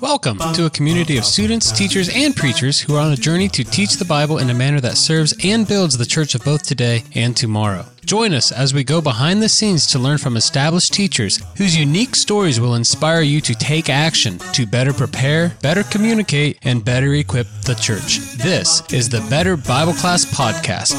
Welcome to a community of students, teachers, and preachers who are on a journey to teach the Bible in a manner that serves and builds the church of both today and tomorrow. Join us as we go behind the scenes to learn from established teachers whose unique stories will inspire you to take action to better prepare, better communicate, and better equip the church. This is the Better Bible Class Podcast.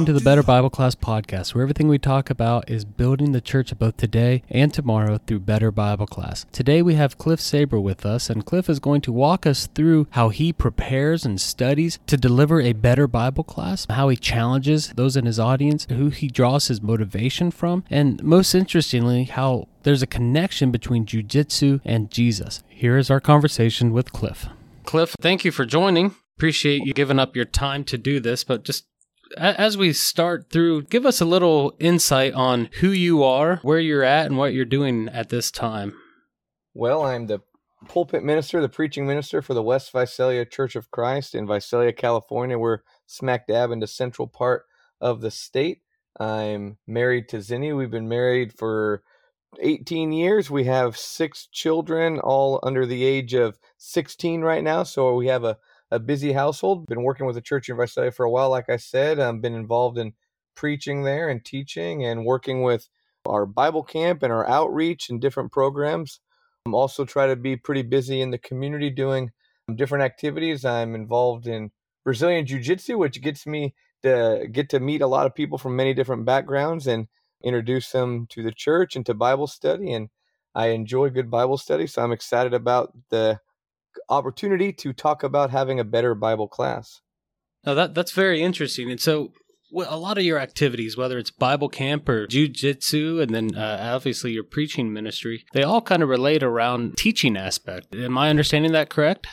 Welcome to the Better Bible Class Podcast, where everything we talk about is building the church both today and tomorrow through Better Bible Class. Today we have Cliff Sabroe with us, and Cliff is going to walk us through how he prepares and studies to deliver a better Bible class, how he challenges those in his audience, who he draws his motivation from, and most interestingly, how there's a connection between jujitsu and Jesus. Here is our conversation with Cliff. Cliff, thank you for joining. Appreciate you giving up your time to do this, but just as we start through, give us a little insight on who you are, where you're at, and what you're doing at this time. Well, I'm the pulpit minister, the preaching minister for the West Visalia Church of Christ in Visalia, California. We're smack dab in the central part of the state. I'm married to Zinni. We've been married for 18 years. We have six children, all under the age of 16 right now. So we have a a busy household. Been working with the church in Visalia for a while, like I said. I've been involved in preaching there and teaching and working with our Bible camp and our outreach and different programs. I'm also try to be pretty busy in the community doing different activities. I'm involved in Brazilian Jiu Jitsu, which gets me to get to meet a lot of people from many different backgrounds and introduce them to the church and to Bible study. And I enjoy good Bible study, so I'm excited about the opportunity to talk about having a better Bible class. Now that that's very interesting. And so a lot of your activities, whether it's Bible camp or jujitsu, and then uh, obviously your preaching ministry, they all kind of relate around teaching aspect. Am I understanding that correct?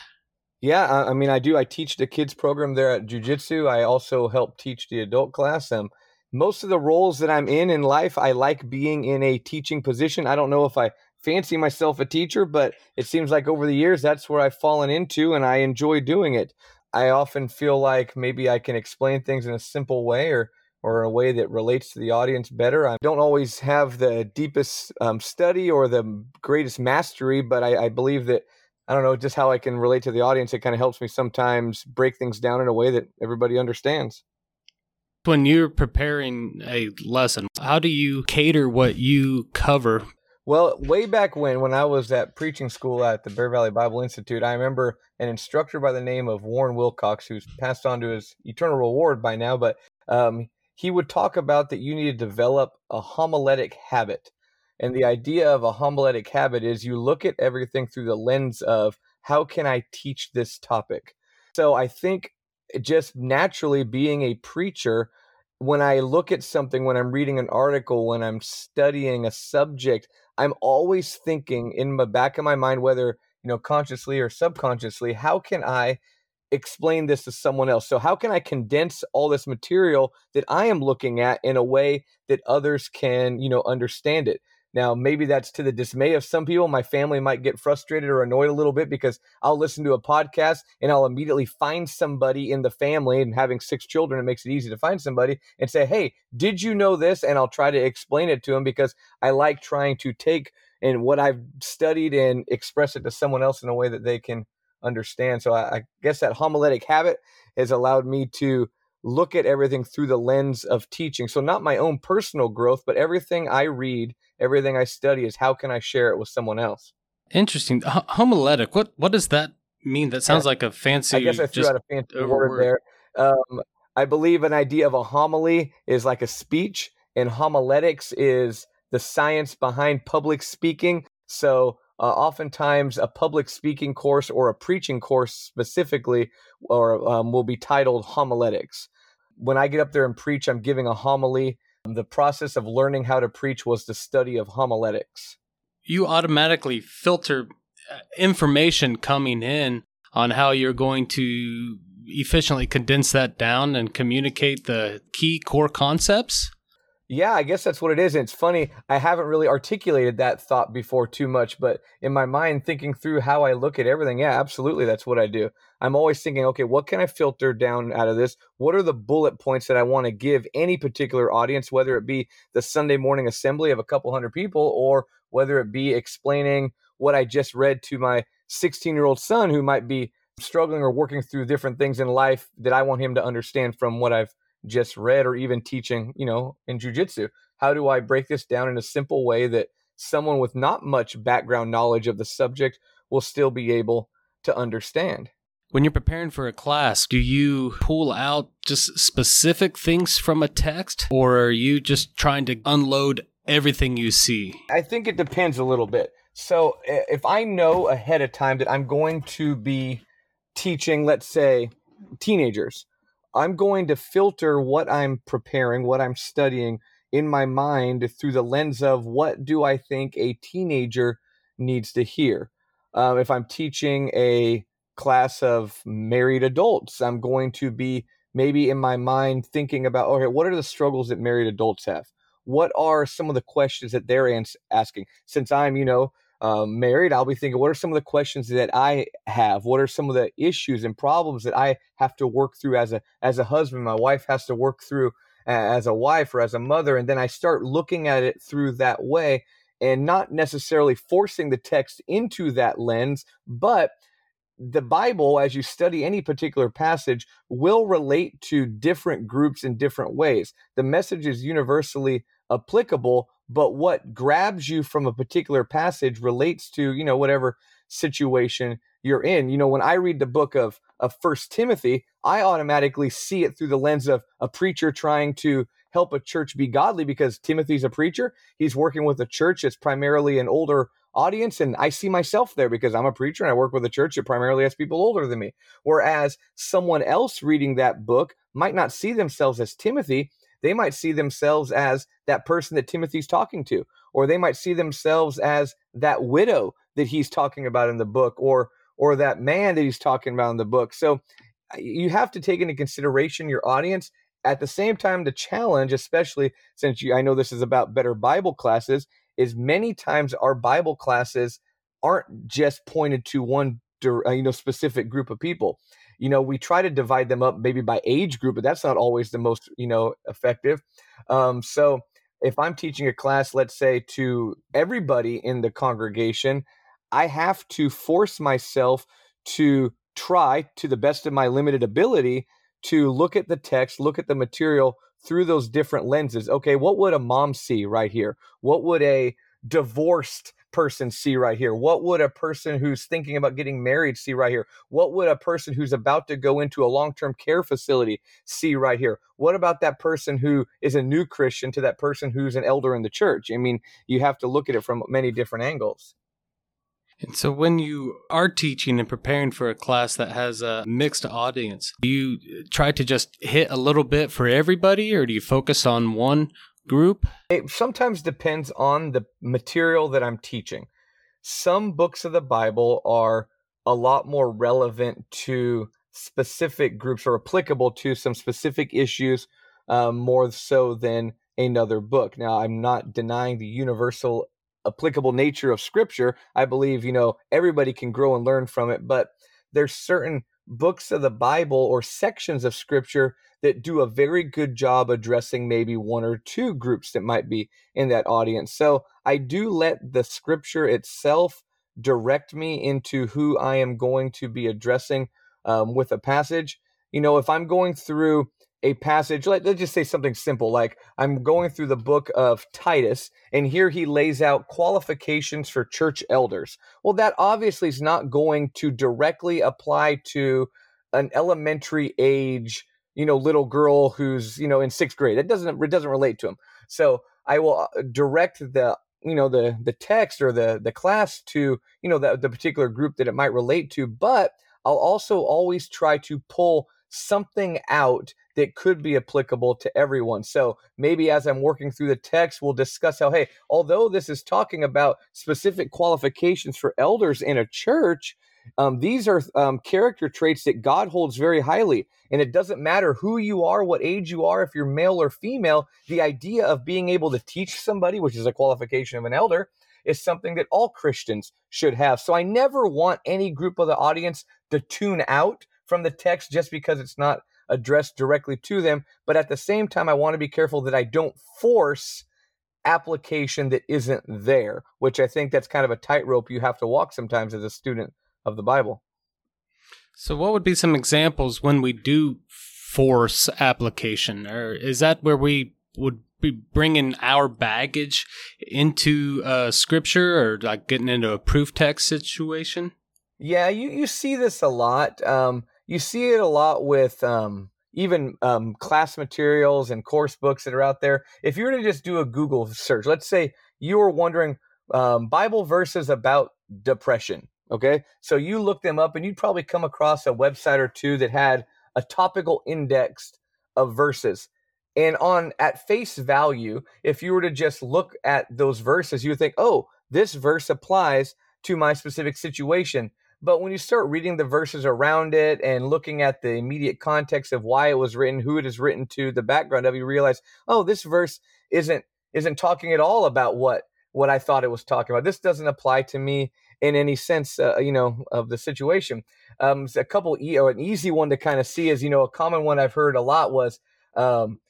Yeah, I mean, I do. I teach the kids program there at jujitsu. I also help teach the adult class. Um, most of the roles that I'm in in life, I like being in a teaching position. I don't know if I fancy myself a teacher, but it seems like over the years that's where I've fallen into and I enjoy doing it. I often feel like maybe I can explain things in a simple way or or in a way that relates to the audience better. I don't always have the deepest um, study or the greatest mastery, but I, I believe that I don't know just how I can relate to the audience. It kind of helps me sometimes break things down in a way that everybody understands. When you're preparing a lesson, how do you cater what you cover well, way back when, when I was at preaching school at the Bear Valley Bible Institute, I remember an instructor by the name of Warren Wilcox, who's passed on to his eternal reward by now, but um, he would talk about that you need to develop a homiletic habit. And the idea of a homiletic habit is you look at everything through the lens of how can I teach this topic? So I think just naturally being a preacher, when I look at something, when I'm reading an article, when I'm studying a subject, I'm always thinking in the back of my mind, whether you know consciously or subconsciously, how can I explain this to someone else? So how can I condense all this material that I am looking at in a way that others can, you know, understand it? Now, maybe that's to the dismay of some people. My family might get frustrated or annoyed a little bit because I'll listen to a podcast and I'll immediately find somebody in the family. And having six children, it makes it easy to find somebody and say, Hey, did you know this? And I'll try to explain it to them because I like trying to take and what I've studied and express it to someone else in a way that they can understand. So I, I guess that homiletic habit has allowed me to look at everything through the lens of teaching. So not my own personal growth, but everything I read everything I study is how can I share it with someone else. Interesting. H- homiletic. What what does that mean? That sounds yeah. like a fancy. I guess I threw out a fancy word there. Um, I believe an idea of a homily is like a speech, and homiletics is the science behind public speaking. So uh, oftentimes a public speaking course or a preaching course specifically or um, will be titled homiletics when i get up there and preach i'm giving a homily the process of learning how to preach was the study of homiletics. You automatically filter uh, information coming in on how you're going to efficiently condense that down and communicate the key core concepts? Yeah, I guess that's what it is. And it's funny, I haven't really articulated that thought before too much, but in my mind, thinking through how I look at everything, yeah, absolutely, that's what I do. I'm always thinking, okay, what can I filter down out of this? What are the bullet points that I want to give any particular audience, whether it be the Sunday morning assembly of a couple hundred people or whether it be explaining what I just read to my 16 year old son who might be struggling or working through different things in life that I want him to understand from what I've just read or even teaching, you know, in jujitsu. How do I break this down in a simple way that someone with not much background knowledge of the subject will still be able to understand? When you're preparing for a class, do you pull out just specific things from a text or are you just trying to unload everything you see? I think it depends a little bit. So if I know ahead of time that I'm going to be teaching, let's say, teenagers, I'm going to filter what I'm preparing, what I'm studying in my mind through the lens of what do I think a teenager needs to hear. Um, if I'm teaching a class of married adults, I'm going to be maybe in my mind thinking about, okay, what are the struggles that married adults have? What are some of the questions that they're ans- asking? Since I'm, you know, um, married, I'll be thinking, what are some of the questions that I have? What are some of the issues and problems that I have to work through as a as a husband? My wife has to work through as a wife or as a mother, and then I start looking at it through that way, and not necessarily forcing the text into that lens, but the Bible, as you study any particular passage, will relate to different groups in different ways. The message is universally applicable, but what grabs you from a particular passage relates to you know whatever situation you're in you know when i read the book of of first timothy i automatically see it through the lens of a preacher trying to help a church be godly because timothy's a preacher he's working with a church that's primarily an older audience and i see myself there because i'm a preacher and i work with a church that primarily has people older than me whereas someone else reading that book might not see themselves as timothy they might see themselves as that person that Timothy's talking to, or they might see themselves as that widow that he's talking about in the book, or or that man that he's talking about in the book. So uh, you have to take into consideration your audience. At the same time, the challenge, especially since you, I know this is about better Bible classes, is many times our Bible classes aren't just pointed to one you know specific group of people. You know we try to divide them up maybe by age group but that's not always the most you know effective. Um, so if i'm teaching a class let's say to everybody in the congregation i have to force myself to try to the best of my limited ability to look at the text look at the material through those different lenses okay what would a mom see right here what would a divorced person see right here? What would a person who's thinking about getting married see right here? What would a person who's about to go into a long term care facility see right here? What about that person who is a new Christian to that person who's an elder in the church? I mean, you have to look at it from many different angles. And so, when you are teaching and preparing for a class that has a mixed audience, do you try to just hit a little bit for everybody, or do you focus on one group? It sometimes depends on the material that I'm teaching. Some books of the Bible are a lot more relevant to specific groups or applicable to some specific issues um, more so than another book. Now, I'm not denying the universal applicable nature of scripture. I believe, you know, everybody can grow and learn from it, but there's certain books of the Bible or sections of scripture that do a very good job addressing maybe one or two groups that might be in that audience. So I do let the scripture itself direct me into who I am going to be addressing um, with a passage. You know, if I'm going through a passage, let, us just say something simple like I'm going through the book of Titus, and here he lays out qualifications for church elders. Well, that obviously is not going to directly apply to an elementary age you know little girl who's you know in sixth grade. That doesn't it doesn't relate to him. So I will uh, direct the you know the the text or the the class to you know the, the particular group that it might relate to but i'll also always try to pull something out that could be applicable to everyone so maybe as i'm working through the text we'll discuss how hey although this is talking about specific qualifications for elders in a church um, these are um, character traits that God holds very highly. And it doesn't matter who you are, what age you are, if you're male or female, the idea of being able to teach somebody, which is a qualification of an elder, is something that all Christians should have. So I never want any group of the audience to tune out from the text just because it's not addressed directly to them. But at the same time, I want to be careful that I don't force application that isn't there, which I think that's kind of a tightrope you have to walk sometimes as a student of the Bible. So, what would be some examples when we do force application, or is that where we would be bringing our baggage into uh, scripture, or like getting into a proof text situation? Yeah, you you see this a lot. Um, you see it a lot with um, even um, class materials and course books that are out there. If you were to just do a Google search, let's say you were wondering um, Bible verses about depression. Okay, so you look them up and you'd probably come across a website or two that had a topical index of verses. And on at face value, if you were to just look at those verses, you would think, oh, this verse applies to my specific situation. But when you start reading the verses around it and looking at the immediate context of why it was written, who it is written to, the background of, you realize, oh, this verse isn't isn't talking at all about what what I thought it was talking about. This doesn't apply to me in any sense, uh, you know, of the situation. Um, a couple, e- or an easy one to kind of see is, you know, a common one I've heard a lot was, um,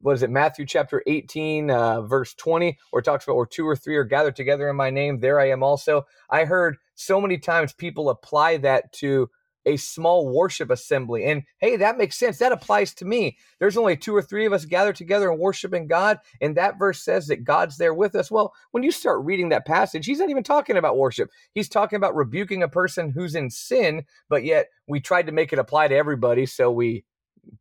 what is it, Matthew chapter 18, uh, verse 20, where it talks about where two or three are gathered together in my name, there I am also. I heard so many times people apply that to a small worship assembly. And hey, that makes sense. That applies to me. There's only two or three of us gathered together and worshiping God. And that verse says that God's there with us. Well, when you start reading that passage, he's not even talking about worship. He's talking about rebuking a person who's in sin, but yet we tried to make it apply to everybody. So we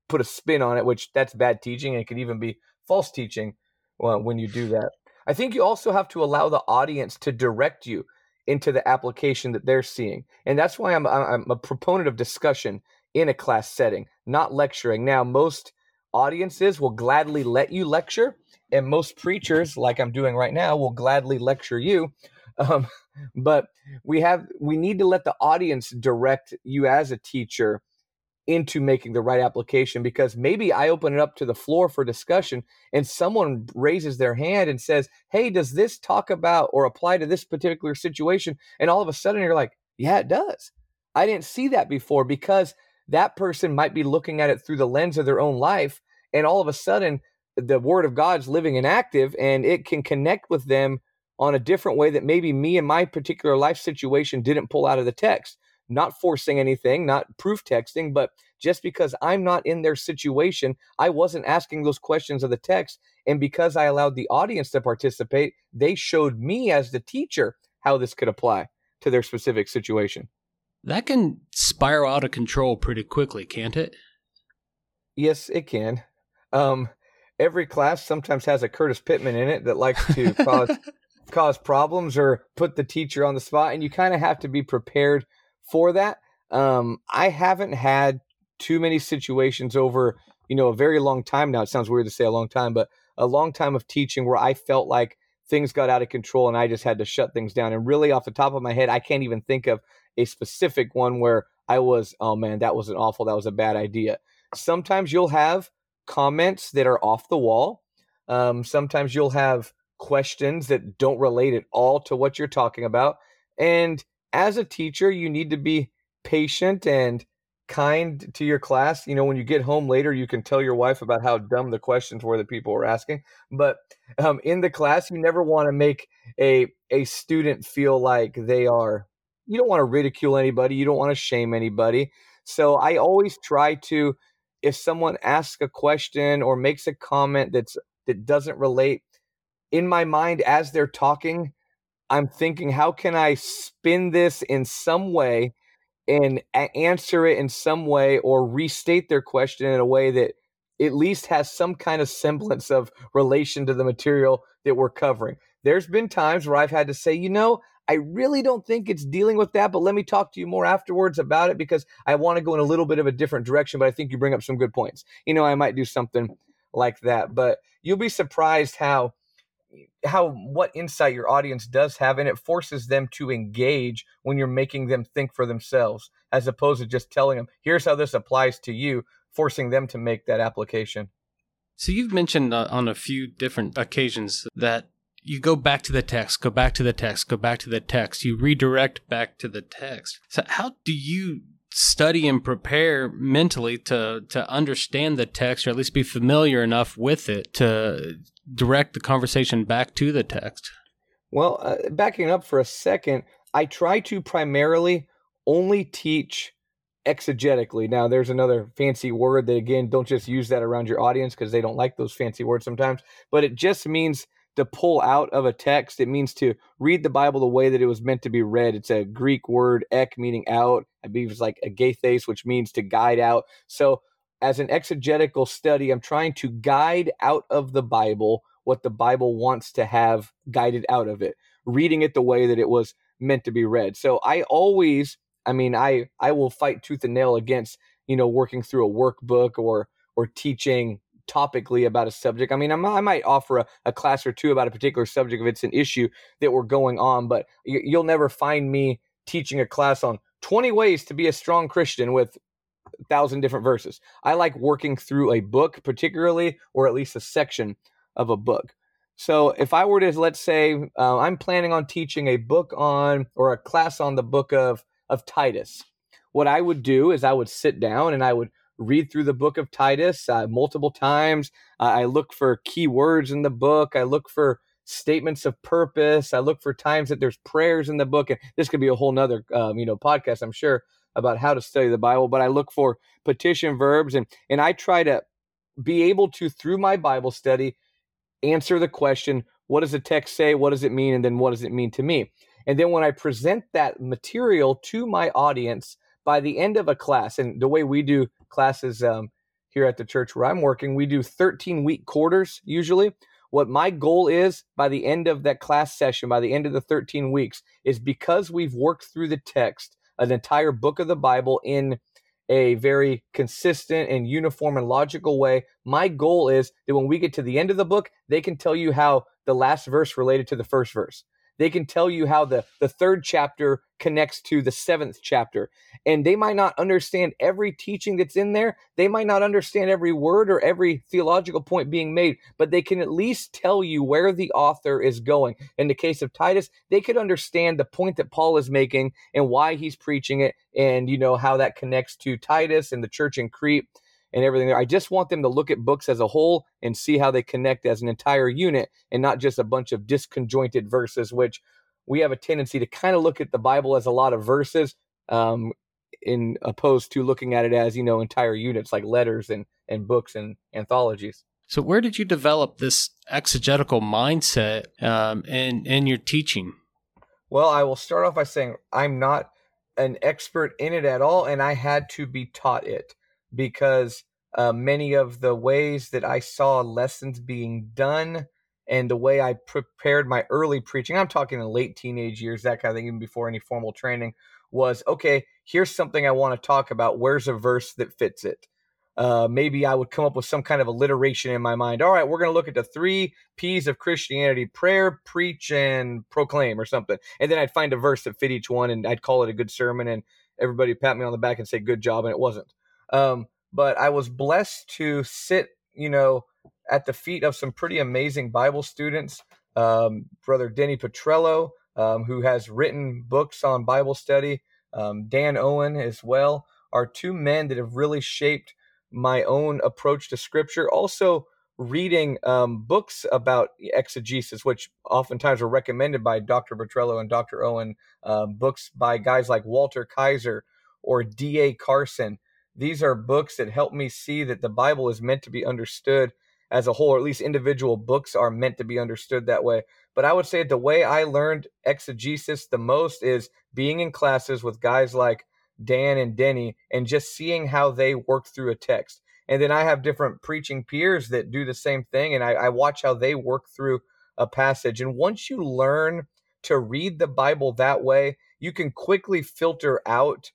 put a spin on it, which that's bad teaching and it could even be false teaching when you do that. I think you also have to allow the audience to direct you into the application that they're seeing. And that's why I'm, I'm a proponent of discussion in a class setting, not lecturing. Now, most audiences will gladly let you lecture, and most preachers, like I'm doing right now, will gladly lecture you. Um, but we have we need to let the audience direct you as a teacher into making the right application because maybe I open it up to the floor for discussion and someone raises their hand and says, Hey, does this talk about or apply to this particular situation? And all of a sudden you're like, Yeah, it does. I didn't see that before because that person might be looking at it through the lens of their own life. And all of a sudden, the word of God's living and active, and it can connect with them on a different way that maybe me and my particular life situation didn't pull out of the text not forcing anything, not proof texting, but just because I'm not in their situation, I wasn't asking those questions of the text. And because I allowed the audience to participate, they showed me as the teacher how this could apply to their specific situation. That can spiral out of control pretty quickly, can't it? Yes, it can. Um, every class sometimes has a Curtis Pittman in it that likes to cause cause problems or put the teacher on the spot, and you kind of have to be prepared for that. Um, I haven't had too many situations over, you know, a very long time now. It sounds weird to say a long time, but a long time of teaching where I felt like things got out of control and I just had to shut things down. And really, off the top of my head, I can't even think of a specific one where I was, oh man, that was an awful, that was a bad idea. Sometimes you'll have comments that are off the wall. Um, sometimes you'll have questions that don't relate at all to what you're talking about. And as a teacher, you need to be patient and kind to your class. You know, when you get home later, you can tell your wife about how dumb the questions were that people were asking. But um, in the class, you never want to make a a student feel like they are. You don't want to ridicule anybody. You don't want to shame anybody. So I always try to, if someone asks a question or makes a comment that's that doesn't relate, in my mind as they're talking, I'm thinking, how can I spin this in some way and answer it in some way or restate their question in a way that at least has some kind of semblance of relation to the material that we're covering. There's been times where I've had to say, you know, I really don't think it's dealing with that, but let me talk to you more afterwards about it because I want to go in a little bit of a different direction, but I think you bring up some good points. You know, I might do something like that, but you'll be surprised how how what insight your audience does have and it forces them to engage when you're making them think for themselves as opposed to just telling them here's how this applies to you forcing them to make that application so you've mentioned uh, on a few different occasions that you go back to the text, go back to the text, go back to the text. You redirect back to the text. So how do you study and prepare mentally to to understand the text or at least be familiar enough with it to direct the conversation back to the text? Well, uh, backing up for a second, I try to primarily only teach exegetically. Now, there's another fancy word that, again, don't just use that around your audience because they don't like those fancy words sometimes, but it just means to pull out of a text. It means to read the Bible the way that it was meant to be read. It's a Greek word, ek, meaning out. I believe it's like a agathes, which means to guide out. So, as an exegetical study, I'm trying to guide out of the Bible what the Bible wants to have guided out of it, reading it the way that it was meant to be read. So I always, I mean, I I will fight tooth and nail against you know working through a workbook or or teaching topically about a subject. I mean, I'm, i might offer a, a, class or two about a particular subject if it's an issue that we're going on, but you, you'll never find me teaching a class on 20 ways to be a strong Christian with a thousand different verses. I like working through a book, particularly, or at least a section of a book. So if I were to, let's say, uh, I'm planning on teaching a book on or a class on the book of of Titus, what I would do is I would sit down and I would read through the book of Titus uh, multiple times. Uh, I look for key words in the book. I look for statements of purpose. I look for times that there's prayers in the book. And this could be a whole nother, um, you know, podcast, I'm sure, about how to study the Bible. But I look for petition verbs and and I try to be able to through my Bible study answer the question, what does the text say? What does it mean? And then what does it mean to me? And then when I present that material to my audience by the end of a class, and the way we do classes um, here at the church where I'm working, we do 13 week quarters usually. What my goal is by the end of that class session, by the end of the 13 weeks, is because we've worked through the text, an entire book of the Bible in a very consistent and uniform and logical way. My goal is that when we get to the end of the book, they can tell you how the last verse related to the first verse. They can tell you how the, the third chapter connects to the seventh chapter. And they might not understand every teaching that's in there. They might not understand every word or every theological point being made, but they can at least tell you where the author is going. In the case of Titus, they could understand the point that Paul is making and why he's preaching it, and you know how that connects to Titus and the church in Crete and everything there. I just want them to look at books as a whole and see how they connect as an entire unit and not just a bunch of disconjointed verses, which we have a tendency to kind of look at the Bible as a lot of verses, um, in opposed to looking at it as, you know, entire units like letters and, and books and anthologies. So where did you develop this exegetical mindset um, in, in your teaching? Well, I will start off by saying I'm not an expert in it at all, and I had to be taught it because uh, many of the ways that I saw lessons being done and the way I prepared my early preaching, I'm talking in late teenage years, that kind of thing, even before any formal training, was okay, here's something I want to talk about. Where's a verse that fits it? Uh, maybe I would come up with some kind of alliteration in my mind. All right, we're going to look at the three P's of Christianity prayer, preach, and proclaim, or something. And then I'd find a verse that fit each one, and I'd call it a good sermon, and everybody pat me on the back and say, good job, and it wasn't. Um, but I was blessed to sit, you know, at the feet of some pretty amazing Bible students. Um, Brother Denny Petrillo, um, who has written books on Bible study, um, Dan Owen as well, are two men that have really shaped my own approach to Scripture. Also, reading um, books about exegesis, which oftentimes are recommended by Dr. Petrillo and Dr. Owen, um, books by guys like Walter Kaiser or D.A. Carson. These are books that help me see that the Bible is meant to be understood as a whole, or at least individual books are meant to be understood that way. But I would say the way I learned exegesis the most is being in classes with guys like Dan and Denny and just seeing how they work through a text. And then I have different preaching peers that do the same thing, and I, I watch how they work through a passage. And once you learn to read the Bible that way, you can quickly filter out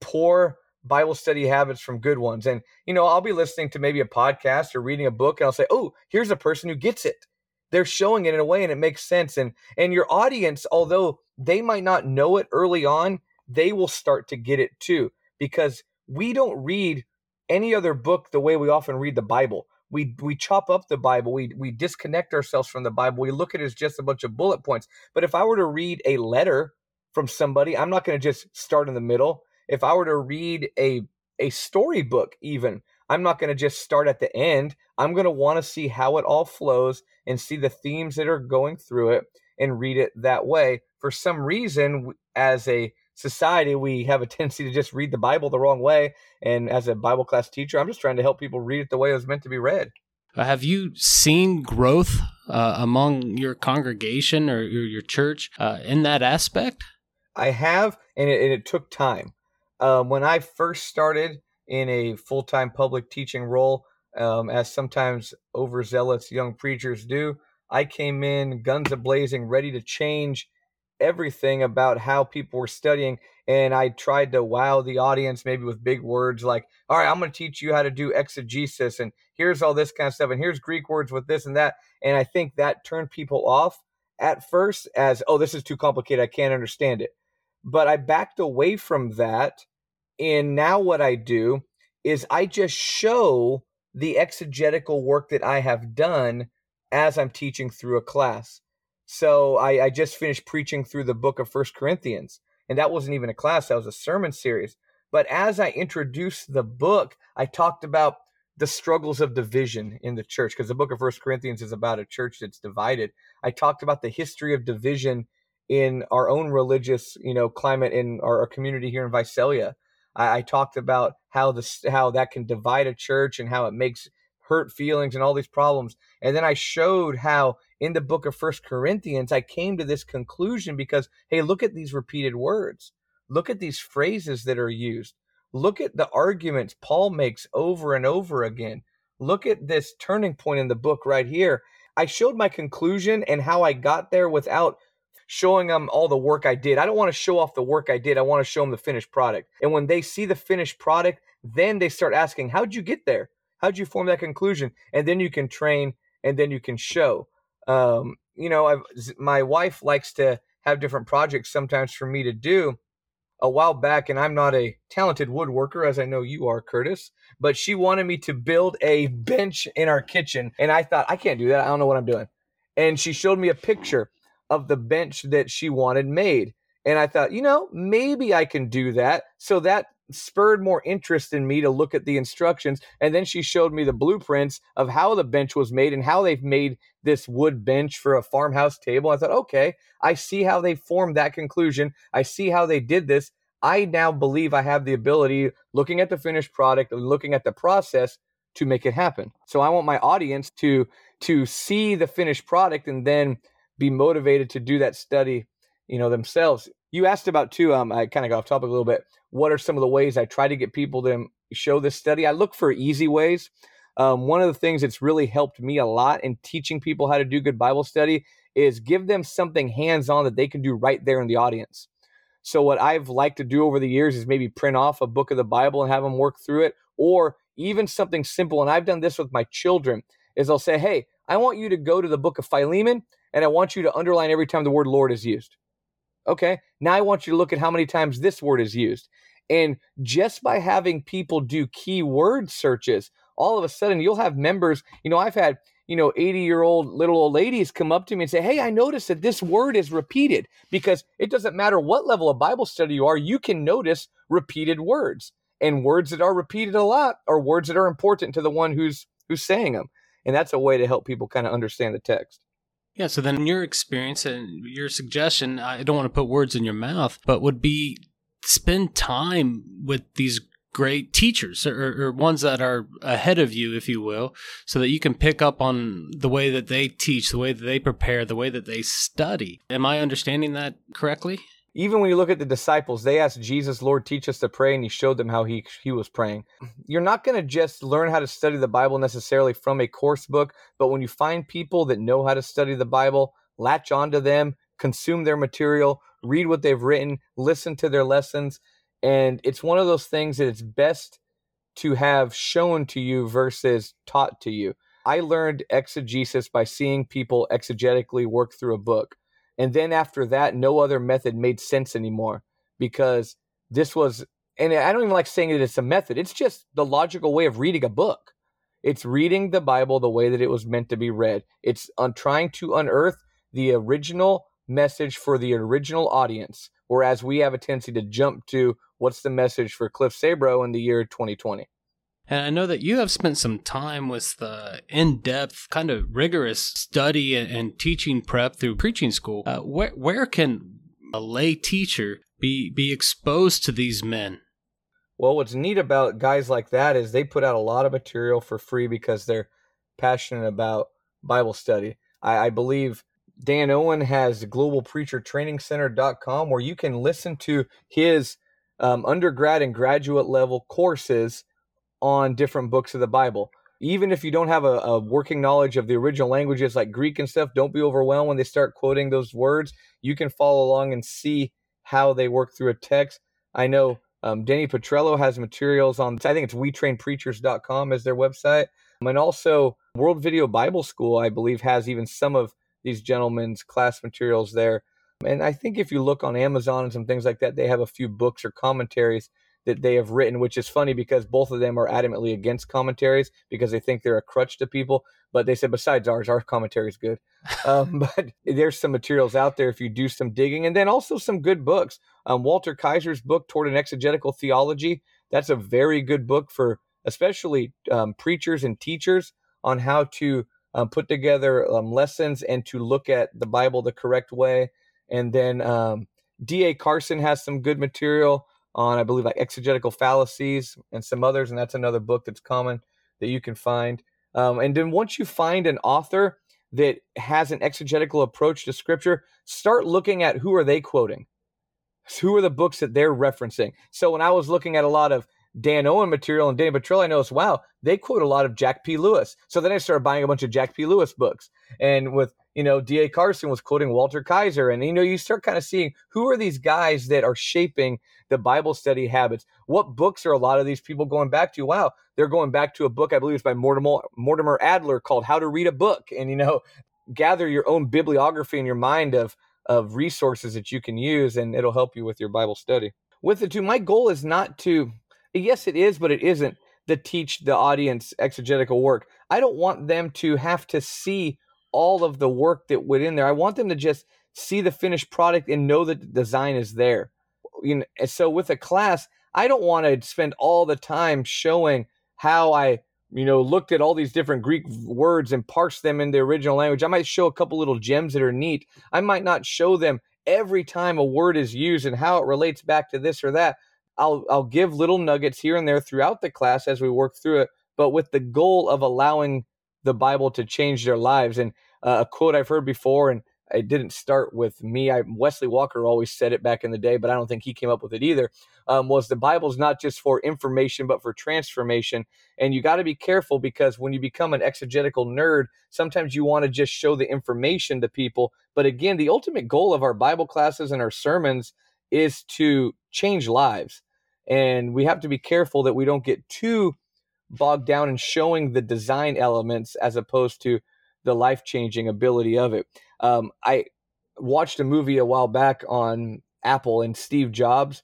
poor Bible study habits from good ones. And, you know, I'll be listening to maybe a podcast or reading a book and I'll say, oh, here's a person who gets it. They're showing it in a way and it makes sense. And and your audience, although they might not know it early on, they will start to get it too. Because we don't read any other book the way we often read the Bible. we we chop up the Bible, we we disconnect ourselves from the Bible, we look at it as just a bunch of bullet points. But if I were to read a letter from somebody, I'm not going to just start in the middle. If I were to read a a storybook, even, I'm not going to just start at the end. I'm going to want to see how it all flows and see the themes that are going through it and read it that way. For some reason, as a society, we have a tendency to just read the Bible the wrong way. And as a Bible class teacher, I'm just trying to help people read it the way it was meant to be read. Uh, have you seen growth uh, among your congregation or your, your church uh, in that aspect? I have, and it, and it took time. Um, when I first started in a full time public teaching role, um, as sometimes overzealous young preachers do, I came in guns a blazing, ready to change everything about how people were studying and I tried to wow the audience maybe with big words like, all right, I'm going to teach you how to do exegesis and here's all this kind of stuff and here's Greek words with this and that. And I think that turned people off at first as, oh, this is too complicated. I can't understand it. But I backed away from that. And now what I do is I just show the exegetical work that I have done as I'm teaching through a class. So I, I just finished preaching through the book of First Corinthians, and that wasn't even a class; that was a sermon series. But as I introduced the book, I talked about the struggles of division in the church because the book of First Corinthians is about a church that's divided. I talked about the history of division in our own religious, you know, climate in our, our community here in Visalia. I, I talked about how this how that can divide a church and how it makes hurt feelings and all these problems. And then I showed how in the book of First Corinthians, I came to this conclusion because, hey, look at these repeated words. Look at these phrases that are used. Look at the arguments Paul makes over and over again. Look at this turning point in the book right here. I showed my conclusion and how I got there without showing them all the work I did. I don't want to show off the work I did. I want to show them the finished product. And when they see the finished product, then they start asking, How'd you get there? How'd you form that conclusion? And then you can train and then you can show. Um, you know, I've, my wife likes to have different projects sometimes for me to do. A while back, and I'm not a talented woodworker, as I know you are, Curtis, but she wanted me to build a bench in our kitchen. And I thought, I can't do that. I don't know what I'm doing. And she showed me a picture of the bench that she wanted made. And I thought, you know, maybe I can do that. So that spurred more interest in me to look at the instructions. And then she showed me the blueprints of how the bench was made and how they've made this wood bench for a farmhouse table. I thought, okay, I see how they formed that conclusion. I see how they did this. I now believe I have the ability, looking at the finished product and looking at the process, to make it happen. So I want my audience to to see the finished product and then be motivated to do that study, you know, themselves. You asked about too. Um, I kind of got off topic a little bit what are some of the ways I try to get people to show this study? I look for easy ways. Um, one of the things that's really helped me a lot in teaching people how to do good Bible study is give them something hands on that they can do right there in the audience. So, what I've liked to do over the years is maybe print off a book of the Bible and have them work through it, or even something simple. And I've done this with my children is I'll say, Hey, I want you to go to the book of Philemon and I want you to underline every time the word Lord is used. Okay, now I want you to look at how many times this word is used. And just by having people do keyword searches, all of a sudden you'll have members. You know, I've had, you know, 80 year old little old ladies come up to me and say, Hey, I noticed that this word is repeated because it doesn't matter what level of Bible study you are, you can notice repeated words. And words that are repeated a lot are words that are important to the one who's who's saying them. And that's a way to help people kind of understand the text. Yeah, so then your experience and your suggestion, I don't want to put words in your mouth, but would be spend time with these great teachers or, or, ones that are ahead of you, if you will, so that you can pick up on the way that they teach, the way that they prepare, the way that they study. Am I understanding that correctly? Even when you look at the disciples, they asked Jesus, Lord, teach us to pray, and he showed them how he, he was praying. You're not going to just learn how to study the Bible necessarily from a course book, but when you find people that know how to study the Bible, latch onto them, consume their material, read what they've written, listen to their lessons. And it's one of those things that it's best to have shown to you versus taught to you. I learned exegesis by seeing people exegetically work through a book. And then after that, no other method made sense anymore because this was, and I don't even like saying that it's a method, it's just the logical way of reading a book. It's reading the Bible the way that it was meant to be read. It's on trying to unearth the original message for the original audience, whereas we have a tendency to jump to what's the message for Cliff Sabroe in the year 2020. And I know that you have spent some time with the in depth, kind of rigorous study and, teaching prep through preaching school. Uh, where, where can a lay teacher be, be exposed to these men? Well, what's neat about guys like that is they put out a lot of material for free because they're passionate about Bible study. I, I believe Dan Owen has globalpreachertrainingcenter.com where you can listen to his um, undergrad and graduate level courses on different books of the Bible. Even if you don't have a, a, working knowledge of the original languages like Greek and stuff, don't be overwhelmed when they start quoting those words. You can follow along and see how they work through a text. I know um, Denny Petrillo has materials on, I think it's wetrainpreachers.com as their website. And also, World Video Bible School, I believe, has even some of these gentlemen's class materials there. And I think if you look on Amazon and some things like that, they have a few books or commentaries that they have written, which is funny because both of them are adamantly against commentaries because they think they're a crutch to people. But they said, besides ours, our commentary is good. um, but there's some materials out there if you do some digging, and then also some good books. Um, Walter Kaiser's book, Toward an Exegetical Theology, that's a very good book for especially um, preachers and teachers on how to um, put together um, lessons and to look at the Bible the correct way. And then um, D.A. Carson has some good material on, I believe, like exegetical fallacies and some others. And that's another book that's common that you can find. Um, and then once you find an author that has an exegetical approach to scripture, start looking at who are they quoting? Who are the books that they're referencing? So when I was looking at a lot of Dan Owen material and Danny Petrillo, I noticed, wow, they quote a lot of Jack P. Lewis. So then I started buying a bunch of Jack P. Lewis books. And with, you know, D.A. Carson was quoting Walter Kaiser. And, you know, you start kind of seeing who are these guys that are shaping the Bible study habits? What books are a lot of these people going back to? Wow, they're going back to a book, I believe it's by Mortimer, Mortimer Adler called How to Read a Book. And, you know, gather your own bibliography in your mind of, of resources that you can use, and it'll help you with your Bible study. With the two, my goal is not to yes, it is, but it isn't to teach the audience exegetical work. I don't want them to have to see all of the work that went in there. I want them to just see the finished product and know that the design is there. You know, so with a class, I don't want to spend all the time showing how I, you know, looked at all these different Greek words and parsed them in the original language. I might show a couple little gems that are neat. I might not show them every time a word is used and how it relates back to this or that. I'll I'll give little nuggets here and there throughout the class as we work through it, but with the goal of allowing the Bible to change their lives. And uh, a quote I've heard before, and it didn't start with me. I Wesley Walker always said it back in the day, but I don't think he came up with it either. Um, was the Bible's not just for information, but for transformation. And you got to be careful because when you become an exegetical nerd, sometimes you want to just show the information to people. But again, the ultimate goal of our Bible classes and our sermons is to change lives. And we have to be careful that we don't get too bogged down in showing the design elements as opposed to the life changing ability of it. Um, I watched a movie a while back on Apple and Steve Jobs,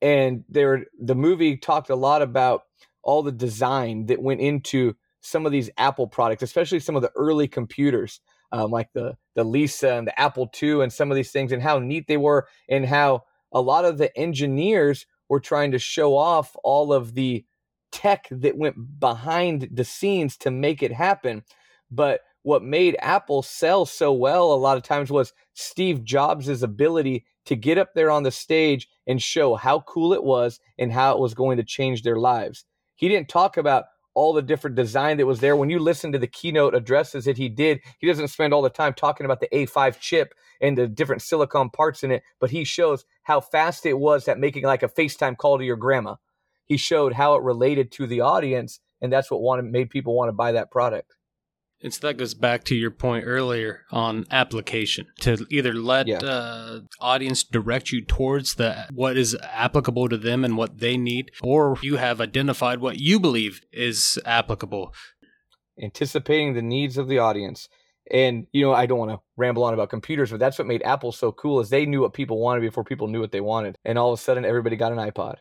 and there the movie talked a lot about all the design that went into some of these Apple products, especially some of the early computers, um, like the the Lisa and the Apple II, and some of these things, and how neat they were, and how a lot of the engineers were trying to show off all of the tech that went behind the scenes to make it happen. But what made Apple sell so well a lot of times was Steve Jobs' ability to get up there on the stage and show how cool it was and how it was going to change their lives. He didn't talk about all the different design that was there. When you listen to the keynote addresses that he did, he doesn't spend all the time talking about the A5 chip and the different silicon parts in it, but he shows how fast it was at making like a FaceTime call to your grandma. He showed how it related to the audience, and that's what wanted made people want to buy that product. And so that goes back to your point earlier on application to either let yeah. uh, audience direct you towards the what is applicable to them and what they need, or you have identified what you believe is applicable. Anticipating the needs of the audience. And you know, I don't want to ramble on about computers, but that's what made Apple so cool is they knew what people wanted before people knew what they wanted. And all of a sudden everybody got an iPod.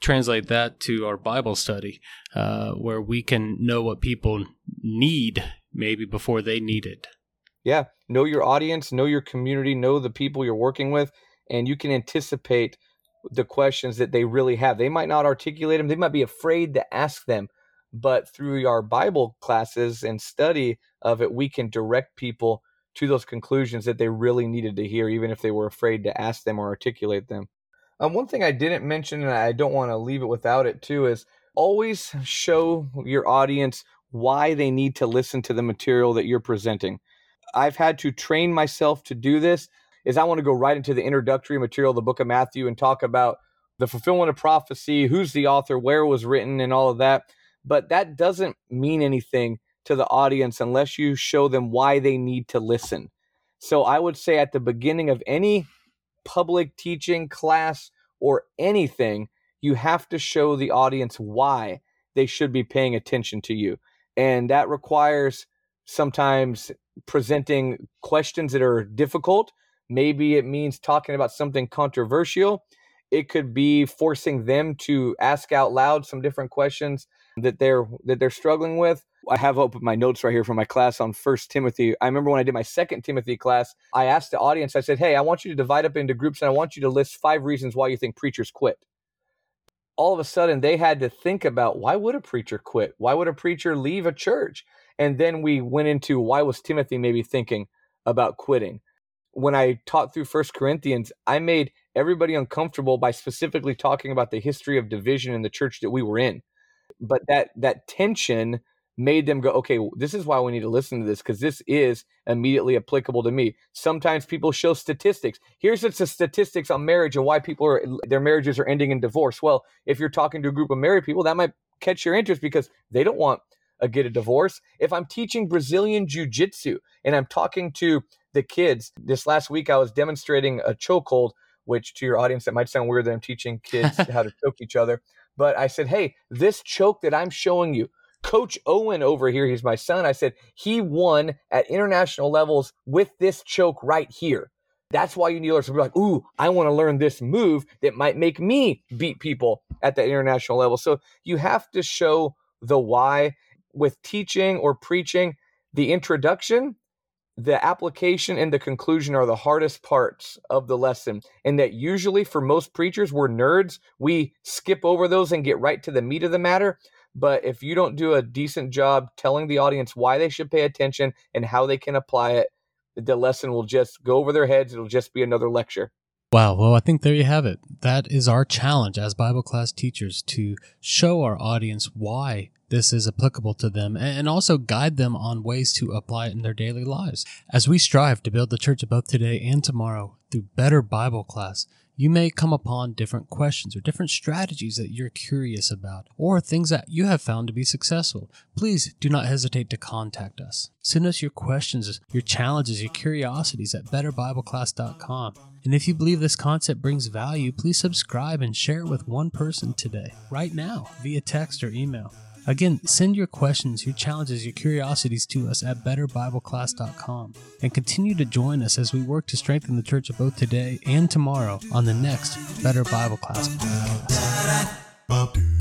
translate that to our Bible study, uh, where we can know what people need maybe before they need it. Yeah, know your audience, know your community, know the people you're working with, and you can anticipate the questions that they really have. They might not articulate them, they might be afraid to ask them, but through our Bible classes and study of it, we can direct people to those conclusions that they really needed to hear, even if they were afraid to ask them or articulate them. Um, one thing I didn't mention, and I don't want to leave it without it too, is always show your audience why they need to listen to the material that you're presenting. I've had to train myself to do this is I want to go right into the introductory material of the book of Matthew and talk about the fulfillment of prophecy, who's the author, where it was written, and all of that. But that doesn't mean anything to the audience unless you show them why they need to listen. So I would say at the beginning of any public teaching class or anything, you have to show the audience why they should be paying attention to you. And that requires sometimes presenting questions that are difficult. Maybe it means talking about something controversial. It could be forcing them to ask out loud some different questions that they're that they're struggling with. I have opened my notes right here from my class on First Timothy. I remember when I did my second Timothy class, I asked the audience, I said, Hey, I want you to divide up into groups and I want you to list five reasons why you think preachers quit. All of a sudden, they had to think about why would a preacher quit? Why would a preacher leave a church? And then we went into why was Timothy maybe thinking about quitting? When I taught through First Corinthians, I made everybody uncomfortable by specifically talking about the history of division in the church that we were in. But that that tension made them go, okay, this is why we need to listen to this because this is immediately applicable to me. Sometimes people show statistics. Here's the statistics on marriage and why people are their marriages are ending in divorce. Well, if you're talking to a group of married people, that might catch your interest because they don't want a get a divorce. If I'm teaching Brazilian jiu-jitsu and I'm talking to the kids, this last week I was demonstrating a chokehold, which to your audience that might sound weird that I'm teaching kids how to choke each other. But I said, hey, this choke that I'm showing you, Coach Owen over here, he's my son. I said, he won at international levels with this choke right here. That's why you need to be like, ooh, I want to learn this move that might make me beat people at the international level. So you have to show the why with teaching or preaching. The introduction, the application, and the conclusion are the hardest parts of the lesson. And that usually for most preachers, we're nerds. We skip over those and get right to the meat of the matter. But if you don't do a decent job telling the audience why they should pay attention and how they can apply it, the lesson will just go over their heads. It'll just be another lecture. Wow. Well, I think there you have it. That is our challenge as Bible class teachers to show our audience why this is applicable to them and also guide them on ways to apply it in their daily lives. As we strive to build the church both today and tomorrow through better Bible class, you may come upon different questions or different strategies that you're curious about, or things that you have found to be successful. Please do not hesitate to contact us. Send us your questions, your challenges, your curiosities at betterbibleclass.com. And if you believe this concept brings value, please subscribe and share it with one person today, right now, via text or email. Again, send your questions, your challenges, your curiosities to us at betterbibleclass.com and continue to join us as we work to strengthen the church of both today and tomorrow on the next Better Bible Class podcast.